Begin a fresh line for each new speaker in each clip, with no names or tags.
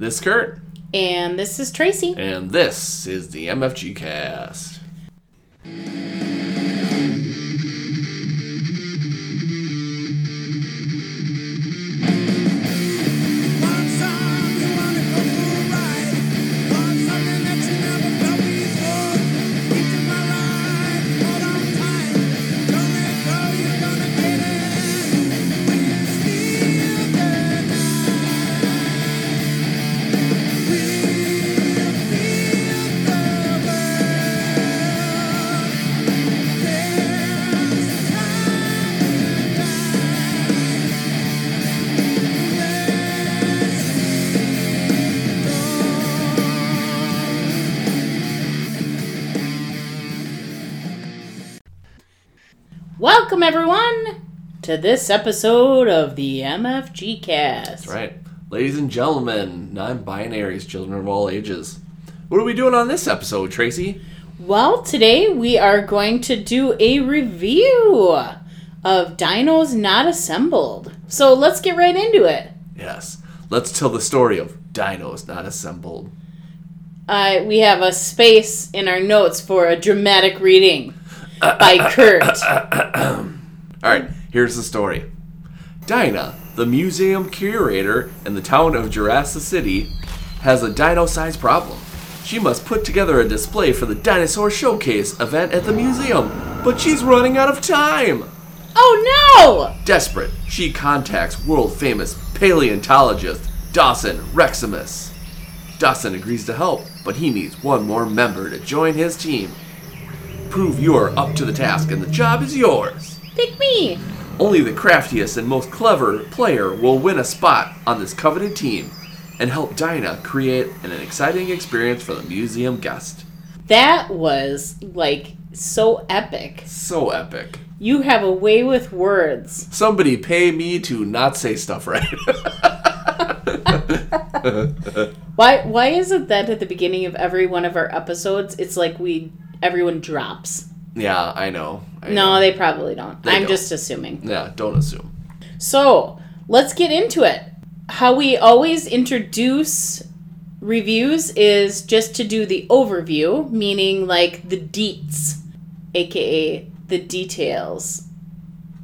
This is Kurt,
And this is Tracy.
and this is the MFG Cast.
Welcome, everyone, to this episode of the MFG Cast.
That's right. Ladies and gentlemen, non binaries, children of all ages. What are we doing on this episode, Tracy?
Well, today we are going to do a review of Dinos Not Assembled. So let's get right into it.
Yes. Let's tell the story of Dinos Not Assembled.
Uh, we have a space in our notes for a dramatic reading by Kurt.
Alright, here's the story. Dinah, the museum curator in the town of Jurassic City, has a dino sized problem. She must put together a display for the Dinosaur Showcase event at the museum, but she's running out of time.
Oh no!
Desperate, she contacts world famous paleontologist Dawson Reximus. Dawson agrees to help, but he needs one more member to join his team. Prove you're up to the task, and the job is yours.
Pick me!
Only the craftiest and most clever player will win a spot on this coveted team and help Dinah create an exciting experience for the museum guest.
That was like so epic.
So epic.
You have a way with words.
Somebody pay me to not say stuff right.
Why why is it that at the beginning of every one of our episodes it's like we everyone drops?
yeah, I know. I
No,
know.
they probably don't.
They
I'm
don't.
just assuming.
Yeah, don't assume.
So, let's get into it. How we always introduce reviews is just to do the overview, meaning like the deets, aka the details.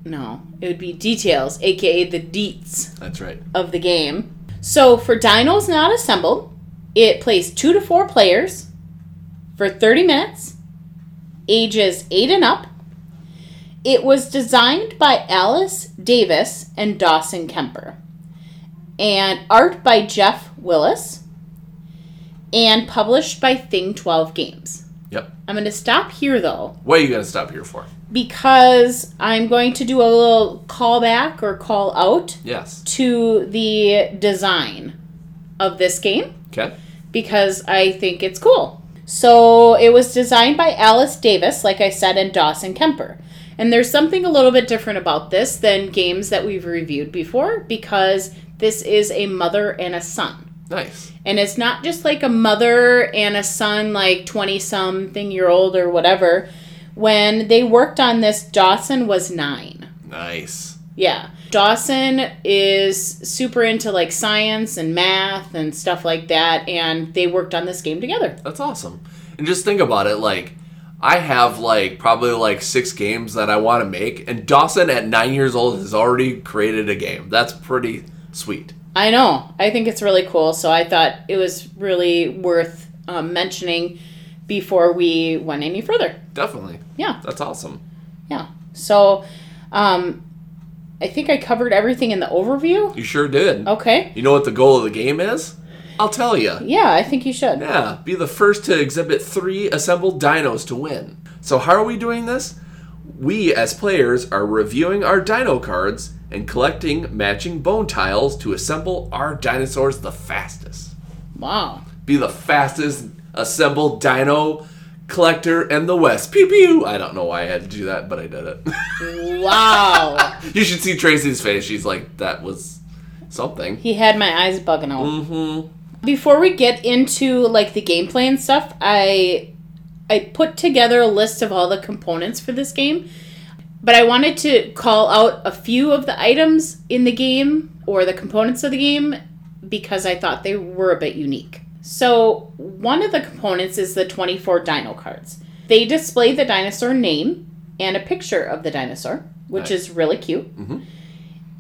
No, it would be details, aka the deets.
That's right.
of the game. So for Dinos Not Assembled, it plays two to four players for 30 minutes, ages 8 and up. It was designed by Alice Davis and Dawson Kemper, and art by Jeff Willis, and published by Thing 12 Games.
Yep.
I'm going to stop here though
What are you gonna stop here for?
because I'm going to do a little callback or call out
Yes.
to the design of this game
Okay.
because I think it's cool. So it was designed by Alice Davis, like I said, and Dawson Kemper. And there's something a little bit different about this than games that we've reviewed before because this is a mother and a son.
Nice.
And it's not just like a mother and a son, like 20 something year old or whatever. When they worked on this, Dawson was nine.
Nice.
Yeah. Dawson is super into like science and math and stuff like that, and they worked on this game together.
That's awesome. And just think about it, like I have like probably like six games that I want to make, and Dawson at nine years old has already created a game. That's pretty sweet.
I know. I think it's really cool. So I thought it was really worth um, mentioning before we went any further.
Definitely.
Yeah.
That's awesome.
Yeah. So um, I think I covered everything in the overview.
You sure did.
Okay.
You know what the goal of the game is? I'll tell you.
Yeah, I think you should.
Yeah, be the first to exhibit three assembled dinos to win. So, how are we doing this? We, as players, are reviewing our dino cards and collecting matching bone tiles to assemble our dinosaurs the fastest.
Wow.
Be the fastest assembled dino collector and the West. Pew pew! I don't know why I had to do that, but I did it.
Wow.
you should see Tracy's face. She's like, that was something.
he had my eyes bugging out.
Mm-hmm.
Before we get into like the gameplay and stuff, I I put together a list of all the components for this game. But I wanted to call out a few of the items in the game or the components of the game because I thought they were a bit unique. So, one of the components is the 24 dino cards. They display the dinosaur name and a picture of the dinosaur, which
Nice.
is really cute.
Mhm.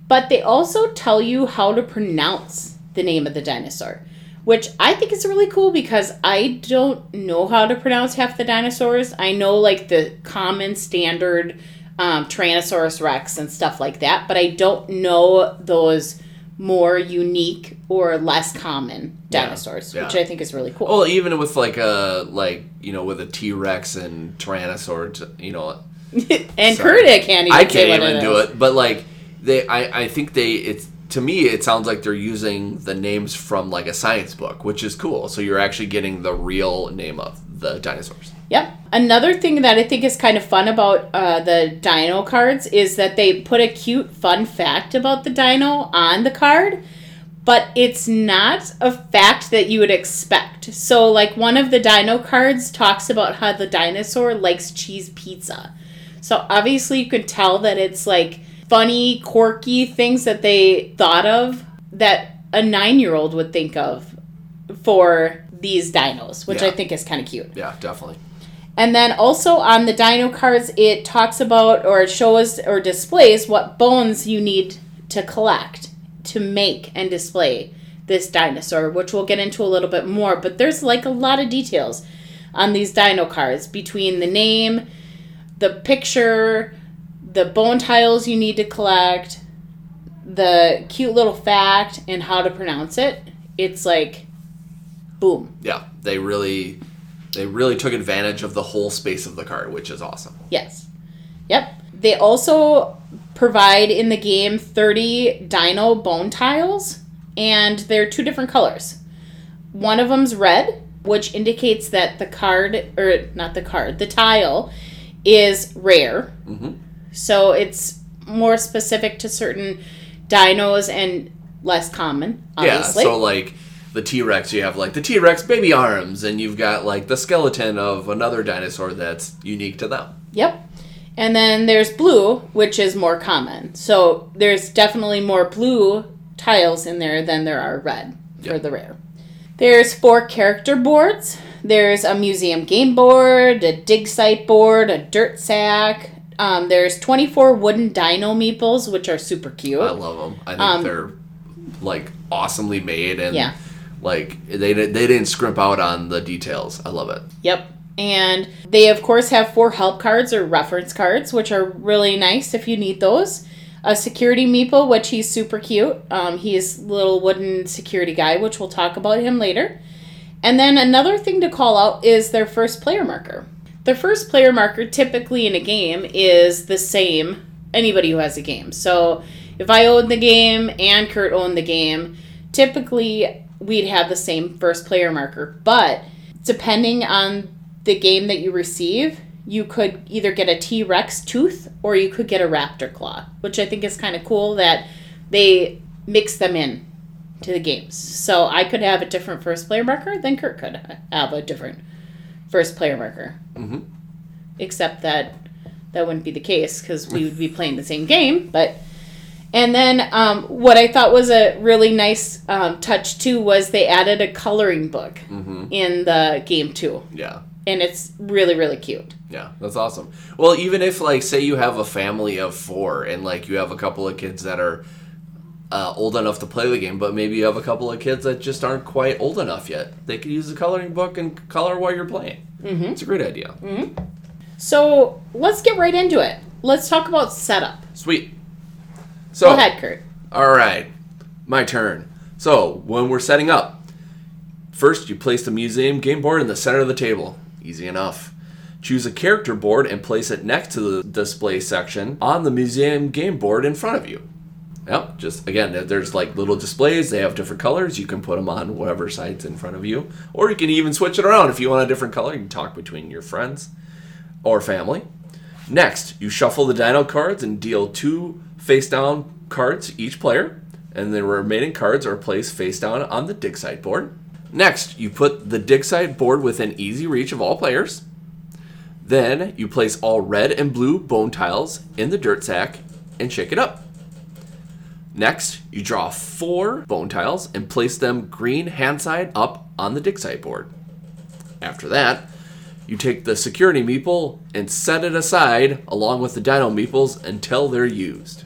But they also tell you how to pronounce the name of the dinosaur, which I think is really cool because I don't know how to pronounce half the dinosaurs. I know like the common standard um, Tyrannosaurus Rex and stuff like that, but I don't know those more unique or less common dinosaurs,
yeah.
which I think is really cool.
Well, even with like a like you know with a T Rex and Tyrannosaur, you know,
and. Kurta can't even
I can't even
it
do it. But like they, I I think they it's to me it sounds like they're using the names from like a science book, which is cool. So you're actually getting the real name of the dinosaurs.
Yep. Another thing that I think is kind of fun about uh, the dino cards is that they put a cute, fun fact about the dino on the card, but it's not a fact that you would expect. So, like, one of the dino cards talks about how the dinosaur likes cheese pizza. So, obviously, you could tell that it's like funny, quirky things that they thought of that a nine year old would think of for these dinos, which
Yeah.
I think is kind of cute.
Yeah, definitely.
And then also on the dino cards, it talks about or shows or displays what bones you need to collect to make and display this dinosaur, which we'll get into a little bit more. But there's like a lot of details on these dino cards between the name, the picture, the bone tiles you need to collect, the cute little fact, and how to pronounce it. It's like, boom.
Yeah, they really they really took advantage of the whole space of the card, which is awesome.
Yes. Yep. They also provide in the game 30 dino bone tiles, and they're two different colors. One of them's red, which indicates that the card, or not the card, the tile is rare.
Mhm.
So it's more specific to certain dinos and less common, obviously.
Yeah, so like the T Rex, you have like the T Rex baby arms, and you've got like the skeleton of another dinosaur that's unique to them.
Yep. And then there's blue, which is more common. So there's definitely more blue tiles in there than there are red for
Yep.
the rare. There's four character boards. There's a museum game board, a dig site board, a dirt sack. Um, there's 24 wooden dino meeples, which are super cute.
I love them. I think
Um,
they're like awesomely made and
Yeah.
Like they they didn't scrimp out on the details. I love it.
Yep. And they, of course, have four help cards or reference cards, which are really nice if you need those. A security meeple, which he's super cute. Um, he's little wooden security guy, which we'll talk about him later. And then another thing to call out is their first player marker. Their first player marker, typically in a game, is the same anybody who has a game. So if I own the game and Kurt owned the game, typically we'd have the same first player marker. But depending on the game that you receive, you could either get a T Rex tooth or you could get a raptor claw, which I think is kind of cool that they mix them in to the games. So I could have a different first player marker than Kurt could have a different first player marker.
Mhm.
Except that that wouldn't be the case because we would be playing the same game. But and then um, what I thought was a really nice um, touch too was they added a coloring book
hmm
in the game too,
Yeah.
and it's really really cute.
Yeah, that's awesome. Well, even if like say you have a family of four and like you have a couple of kids that are uh, old enough to play the game, but maybe you have a couple of kids that just aren't quite old enough yet, they could use the coloring book and color while you're playing. Mm-hmm. It's a great idea.
So let's get right into it. Let's talk about setup.
Sweet. So,
Go ahead, Kurt.
all right, my turn. So, when we're setting up, first you place the museum game board in the center of the table. Easy enough. Choose a character board and place it next to the display section on the museum game board in front of you. Yep, just again, there's like little displays. They have different colors. You can put them on whatever side's in front of you, or you can even switch it around if you want a different color. You can talk between your friends or family. Next, you shuffle the dino cards and deal two face down cards each player, and the remaining cards are placed face down on the dig site board. Next, you put the dig site board within easy reach of all players. Then, you place all red and blue bone tiles in the dirt sack and shake it up. Next, you draw four bone tiles and place them green hand side up on the dig site board. After that, you take the security meeple and set it aside along with the dino meeples until they're used.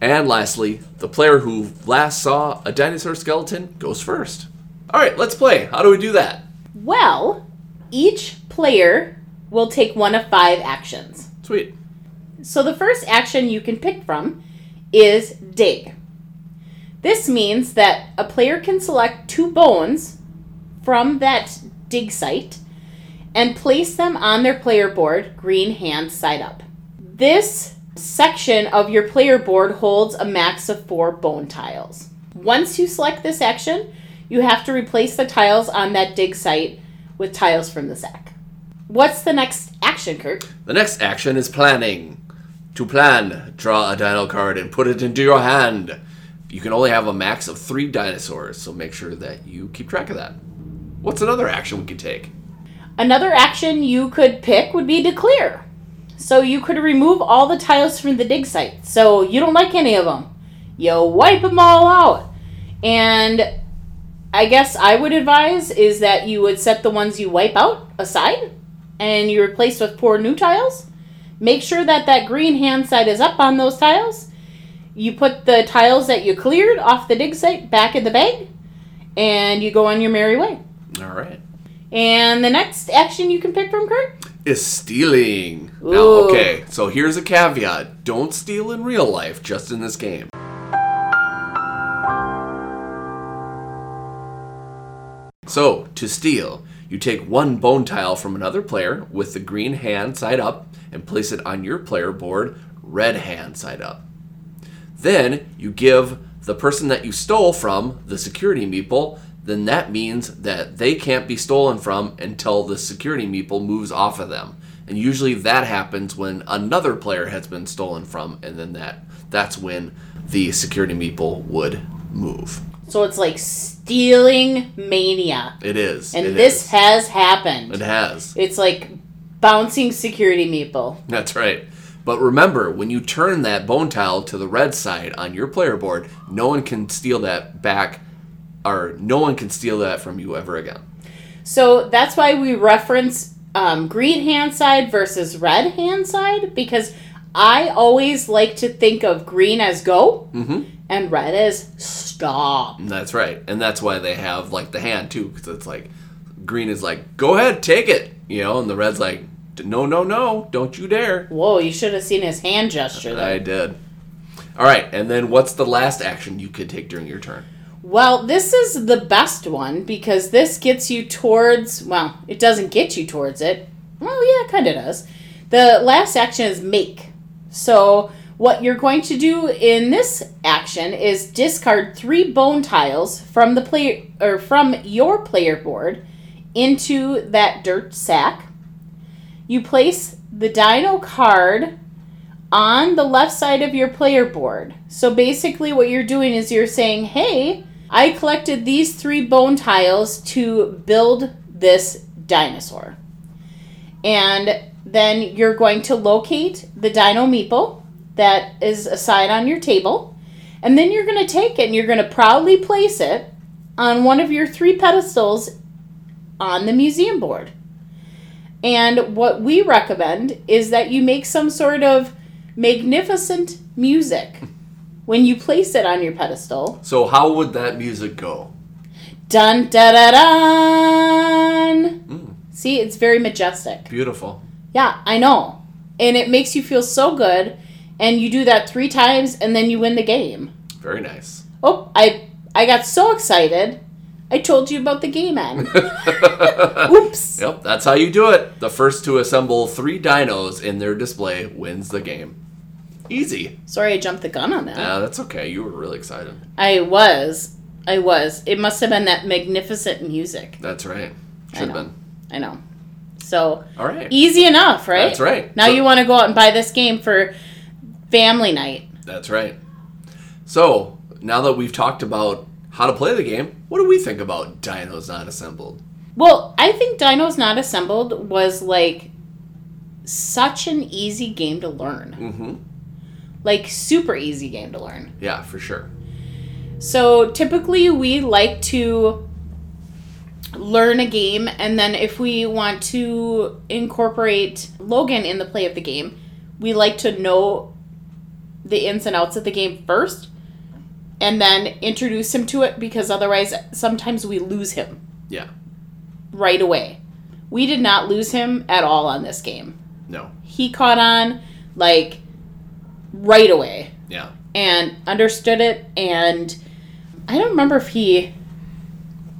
And lastly, the player who last saw a dinosaur skeleton goes first. All right, let's play. How do we do that?
Well, each player will take one of five actions.
Sweet.
So the first action you can pick from is dig. This means that a player can select two bones from that dig site and place them on their player board, green hand side up. This section of your player board holds a max of four bone tiles. Once you select this action, you have to replace the tiles on that dig site with tiles from the sack. What's the next action, Kurt?
The next action is planning. To plan, draw a dino card and put it into your hand. You can only have a max of three dinosaurs, so make sure that you keep track of that. What's another action we could take?
Another action you could pick would be to clear. So you could remove all the tiles from the dig site. So you don't like any of them. You wipe them all out. And I guess I would advise is that you would set the ones you wipe out aside and you replace with poor new tiles. Make sure that that green hand side is up on those tiles. You put the tiles that you cleared off the dig site back in the bag and you go on your merry way.
All right.
And the next action you can pick from Kurt?
Is stealing. Now, okay, so here's a caveat don't steal in real life, just in this game. So, to steal, you take one bone tile from another player with the green hand side up and place it on your player board, red hand side up. Then you give the person that you stole from the security meeple, then that means that they can't be stolen from until the security meeple moves off of them. And usually that happens when another player has been stolen from, and then that that's when the security meeple would move.
So it's like stealing mania.
It is.
And
it
this
is.
has happened.
it has.
It's like bouncing security meeple.
That's right. But remember, when you turn that bone tile to the red side on your player board, no one can steal that back, or no one can steal that from you ever again.
So that's why we reference um, green hand side versus red hand side because I always like to think of green as go and red as stop.
That's right. And that's why they have like the hand too, because it's like green is like, go ahead, take it, you know, and the red's like, no, no, no, don't you dare.
Whoa, you should have seen his hand gesture there.
I did. All right, and then what's the last action you could take during your turn?
Well, this is the best one because this gets you towards, well, it doesn't get you towards it. Well, yeah, it kind of does. The last action is make. So, what you're going to do in this action is discard three bone tiles from the player or from your player board into that dirt sack. You place the dino card on the left side of your player board. So basically, what you're doing is you're saying, hey, I collected these three bone tiles to build this dinosaur. And then you're going to locate the dino meeple that is aside on your table. And then you're going to take it and you're going to proudly place it on one of your three pedestals on the museum board. And what we recommend is that you make some sort of magnificent music when you place it on your pedestal.
So how would that music go?
Dun da da dun. Mm. See, it's very majestic.
Beautiful.
Yeah, I know. And it makes you feel so good. And you do that three times and then you win the game.
Very nice.
Oh, I I got so excited. I told you about the game end. Oops.
Yep, that's how you do it. The first to assemble three dinos in their display wins the game. Easy.
Sorry I jumped the gun on that.
Yeah, that's okay. You were really excited.
I was. I was. It must have been that magnificent music.
That's right. Should have been.
I know. So
All right.
easy enough, right?
That's right.
Now
So-
you want to go out and buy this game for family night.
That's right. So, now that we've talked about how to play the game, what do we think about Dinos Not Assembled?
Well, I think Dinos Not Assembled was like such an easy game to learn.
Mm-hmm.
Like super easy game to learn.
Yeah, for sure.
So typically we like to learn a game and then if we want to incorporate Logan in the play of the game, we like to know the ins and outs of the game first and then introduce him to it because otherwise sometimes we lose him
Yeah.
right away. We did not lose him at all on this game.
No.
He caught on like right away
Yeah.
and understood it and I don't remember if he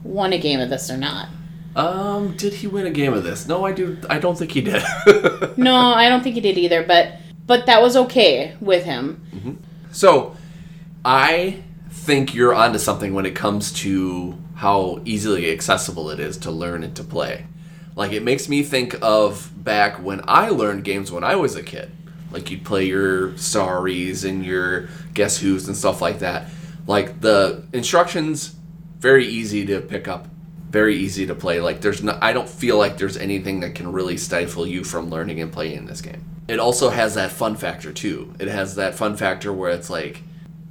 won a game of this or not.
Um, did he win a game of this? No, I do. I don't think he did.
No, I don't think he did either, but but that was okay with him.
So, I think you're onto something when it comes to how easily accessible it is to learn and to play. Like, it makes me think of back when I learned games when I was a kid. Like, you'd play your Starries and your Guess Who's and stuff like that. Like, the instructions, very easy to pick up, very easy to play. Like, there's no, I don't feel like there's anything that can really stifle you from learning and playing this game. It also has that fun factor, too. It has that fun factor where it's like,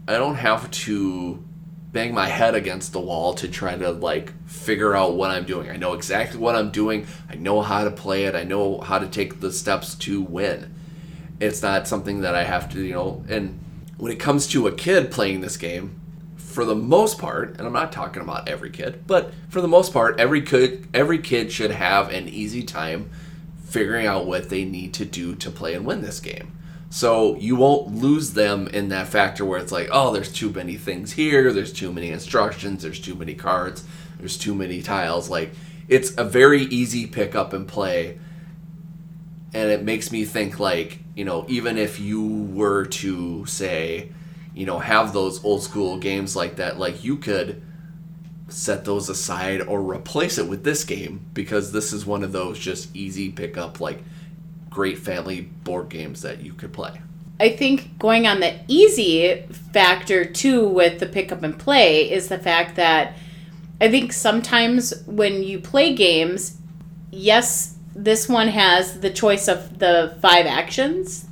I don't have to bang my head against the wall to try to like figure out what I'm doing. I know exactly what I'm doing. I know how to play it. I know how to take the steps to win. It's not something that I have to, you know, and when it comes to a kid playing this game, for the most part, and I'm not talking about every kid, but for the most part, every kid every kid should have an easy time figuring out what they need to do to play and win this game. So you won't lose them in that factor where it's like, oh, there's too many things here, there's too many instructions, there's too many cards, there's too many tiles. Like it's a very easy pick up and play. And it makes me think like, you know, even if you were to say, you know, have those old school games like that, like you could set those aside or replace it with this game because this is one of those just easy pick up like great family board games that you could play.
I think going on the easy factor too with the pick up and play is the fact that I think sometimes when you play games, yes, this one has the choice of the five actions,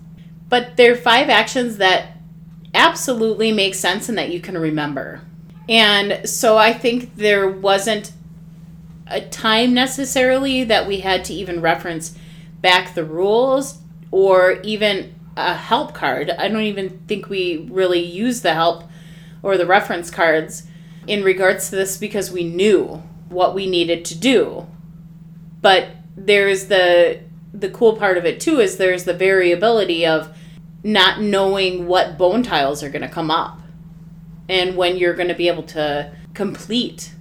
but they're five actions that absolutely make sense and that you can remember. And so I think there wasn't a time necessarily that we had to even reference back the rules or even a help card. I don't even think we really used the help or the reference cards in regards to this because we knew what we needed to do. But there's the the cool part of it too is there's the variability of not knowing what bone tiles are going to come up and when you're going to be able to complete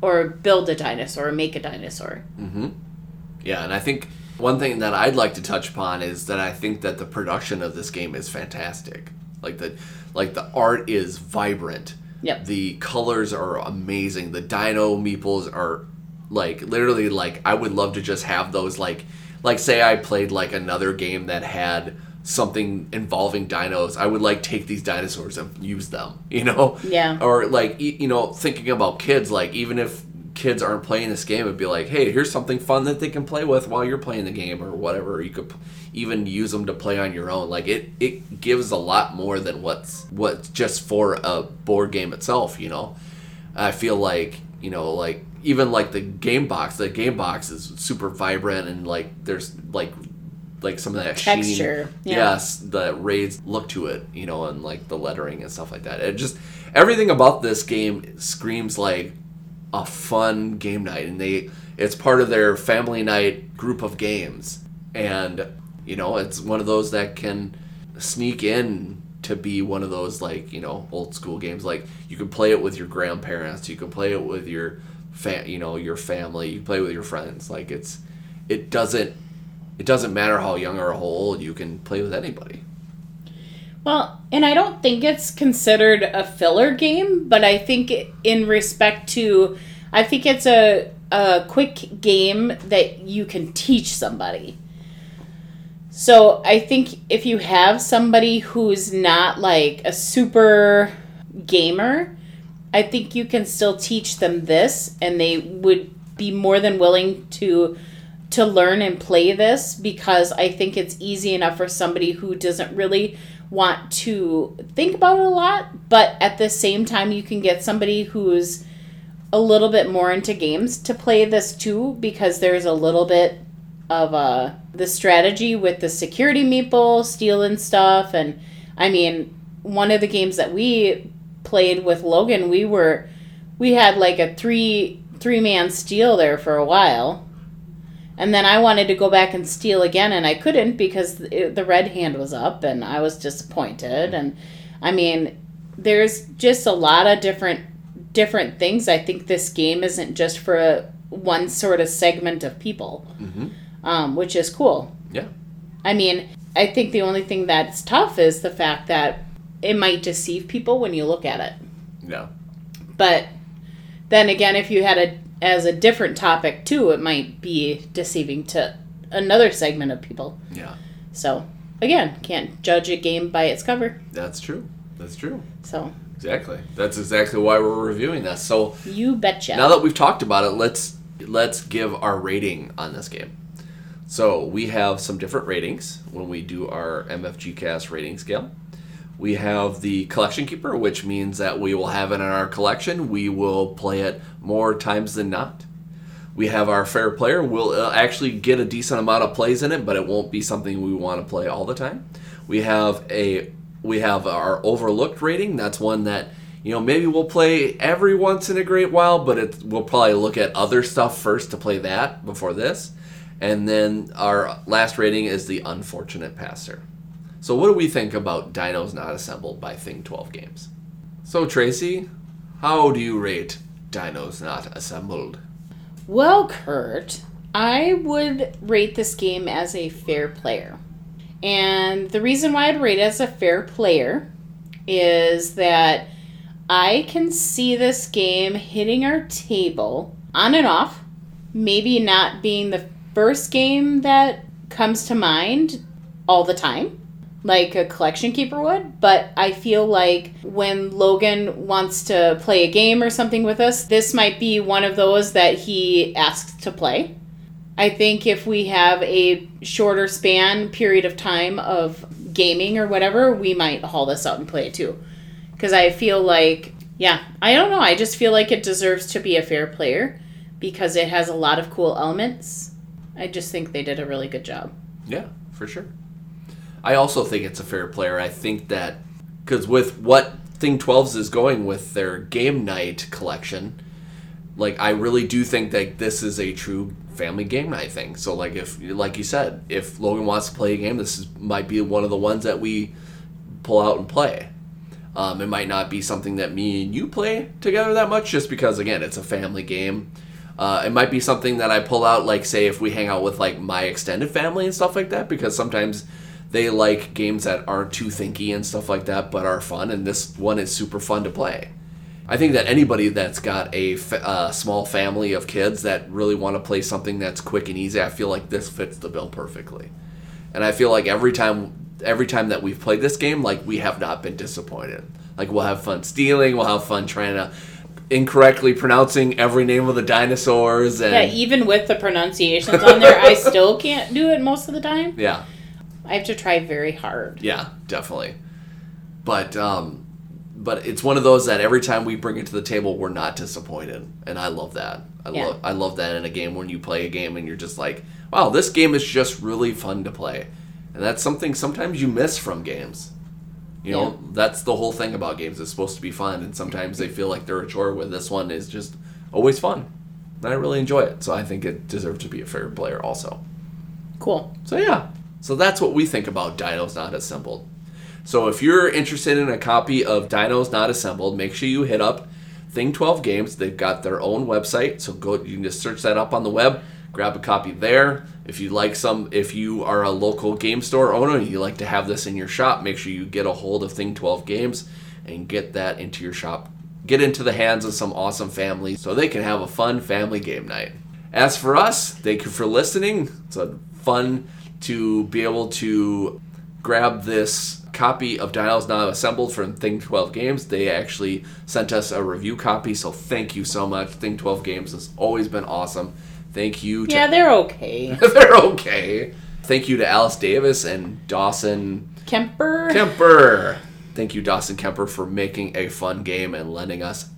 or build a dinosaur or make a dinosaur. Mm-hmm.
Yeah, and I think one thing that I'd like to touch upon is that I think that the production of this game is fantastic. Like the like the art is vibrant.
Yep.
The colors are amazing. The dino meeples are like literally like I would love to just have those like like say I played like another game that had something involving dinos. I would like take these dinosaurs and use them, you know?
Yeah.
Or like you know, thinking about kids like even if kids aren't playing this game it'd be like, "Hey, here's something fun that they can play with while you're playing the game or whatever. You could even use them to play on your own. Like it it gives a lot more than what's what's just for a board game itself, you know. I feel like, you know, like even like the game box, the game box is super vibrant and like there's like like some of that
Texture,
sheen.
yeah.
Yes, the raised look to it, you know, and like the lettering and stuff like that. It just everything about this game screams like a fun game night and they it's part of their family night group of games. And you know, it's one of those that can sneak in to be one of those like, you know, old school games like you can play it with your grandparents, you can play it with your fa- you know, your family, you play with your friends. Like it's it doesn't it doesn't matter how young or how old you can play with anybody.
Well, and I don't think it's considered a filler game, but I think in respect to, I think it's a a quick game that you can teach somebody. So I think if you have somebody who's not like a super gamer, I think you can still teach them this, and they would be more than willing to to learn and play this because I think it's easy enough for somebody who doesn't really want to think about it a lot, but at the same time, you can get somebody who's a little bit more into games to play this too because there's a little bit of uh, the strategy with the security meeple stealing stuff and i mean one of the games that we played with logan we were we had like a three three man steal there for a while. And then i wanted to go back and steal again and i couldn't because it, the red hand was up and i was disappointed. And i mean there's just a lot of different different things. I think this game isn't just for a, one sort of segment of people um, which is cool.
Yeah.
I mean, I think the only thing that's tough is the fact that it might deceive people when you look at it.
Yeah.
But then again, if you had it as a different topic too, it might be deceiving to another segment of people.
Yeah.
So, again, can't judge a game by its cover.
That's true. That's true.
So,
Exactly. That's exactly why we're reviewing this. So
you betcha.
now that we've talked about it, let's let's give our rating on this game. So we have some different ratings when we do our MFG Cast rating scale. We have the collection keeper, which means that we will have it in our collection. We will play it more times than not. We have our fair player. We'll uh, actually get a decent amount of plays in it, but it won't be something we want to play all the time. We have a we have our overlooked rating. That's one that you know maybe we'll play every once in a great while, but it, we'll probably look at other stuff first to play that before this. And then our last rating is the unfortunate passer. So what do we think about Dinos Not Assembled by Thing 12 Games? So Tracy, how do you rate Dinos Not Assembled?
Well, Kurt, I would rate this game as a fair player. And the reason why I'd rate it as a fair player is that I can see this game hitting our table on and off, maybe not being the first game that comes to mind all the time like a collection keeper would, but I feel like when Logan wants to play a game or something with us, this might be one of those that he asks to play. I think if we have a shorter span period of time of gaming or whatever, we might haul this out and play it too. Because I feel like, yeah, I don't know. I just feel like it deserves to be a fair player because it has a lot of cool elements. I just think they did a really good job.
Yeah, for sure. I also think it's a fair player. I think that because with what Thing 12s is going with their game night collection, like I really do think that this is a true family game night thing. So like if like you said, if Logan wants to play a game, this is, might be one of the ones that we pull out and play. Um, it might not be something that me and you play together that much, just because again, it's a family game. Uh, it might be something that I pull out, like say if we hang out with like my extended family and stuff like that, because sometimes they like games that aren't too thinky and stuff like that, but are fun. And this one is super fun to play. I think that anybody that's got a fa- uh, small family of kids that really want to play something that's quick and easy, I feel like this fits the bill perfectly. And I feel like every time every time that we've played this game, like we have not been disappointed. Like we'll have fun stealing, we'll have fun trying to incorrectly pronouncing every name of the dinosaurs and
Yeah, even with the pronunciations on there, I still can't do it most of the time.
yeah,
I have to try very hard.
yeah, definitely. But um but it's one of those that every time we bring it to the table, we're not disappointed, and I love that. I
Yeah.
love I love that in a game when you play a game and you're just like, wow, this game is just really fun to play, and that's something sometimes you miss from games. You know,
Yeah.
that's the whole thing about games. It's supposed to be fun, and sometimes they feel like they're a chore. Where this one is just always fun, and I really enjoy it. So I think it deserves to be a fair player also.
Cool.
So yeah, so that's what we think about Dinos Not Assembled. So if you're interested in a copy of Dinos Not Assembled, make sure you hit up Thing 12 Games. They've got their own website, so go. You can just search that up on the web, grab a copy there. If you like some, if you are a local game store owner and you like to have this in your shop, make sure you get a hold of Thing 12 Games and get that into your shop. Get into the hands of some awesome families so they can have a fun family game night. As for us, thank you for listening. It's a fun to be able to grab this copy of Dinos Not Assembled from Thing 12 Games. They actually sent us a review copy, so thank you so much. Thing 12 Games has always been awesome. Thank you to
Yeah, they're okay.
they're okay. Thank you to Alice Davis and Dawson
Kemper.
Kemper. Thank you, Dawson Kemper, for making a fun game and lending us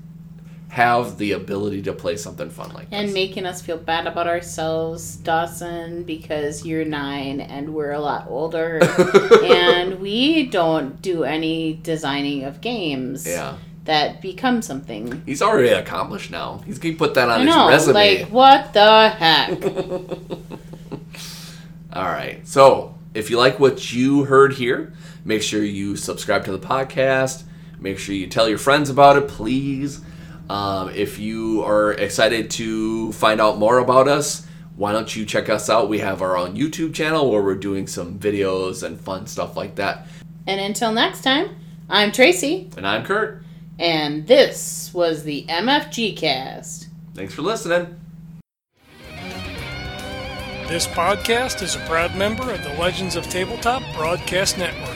have the ability to play something fun like this.
and
this.
making us feel bad about ourselves, Dawson, because you're nine and we're a lot older. and we don't do any designing of games
yeah.
that become something.
He's already accomplished now. He's to put that on
I know,
his resume.
like, what the heck?
All right. So, if you like what you heard here, make sure you subscribe to the podcast. Make sure you tell your friends about it, please. Um, if you are excited to find out more about us, why don't you check us out? We have our own YouTube channel where we're doing some videos and fun stuff like that.
and until next time, I'm Tracy,
And I'm Kurt.
and this was the MFG cast.
Thanks for listening.
This podcast is a proud member of the Legends of Tabletop Broadcast Network.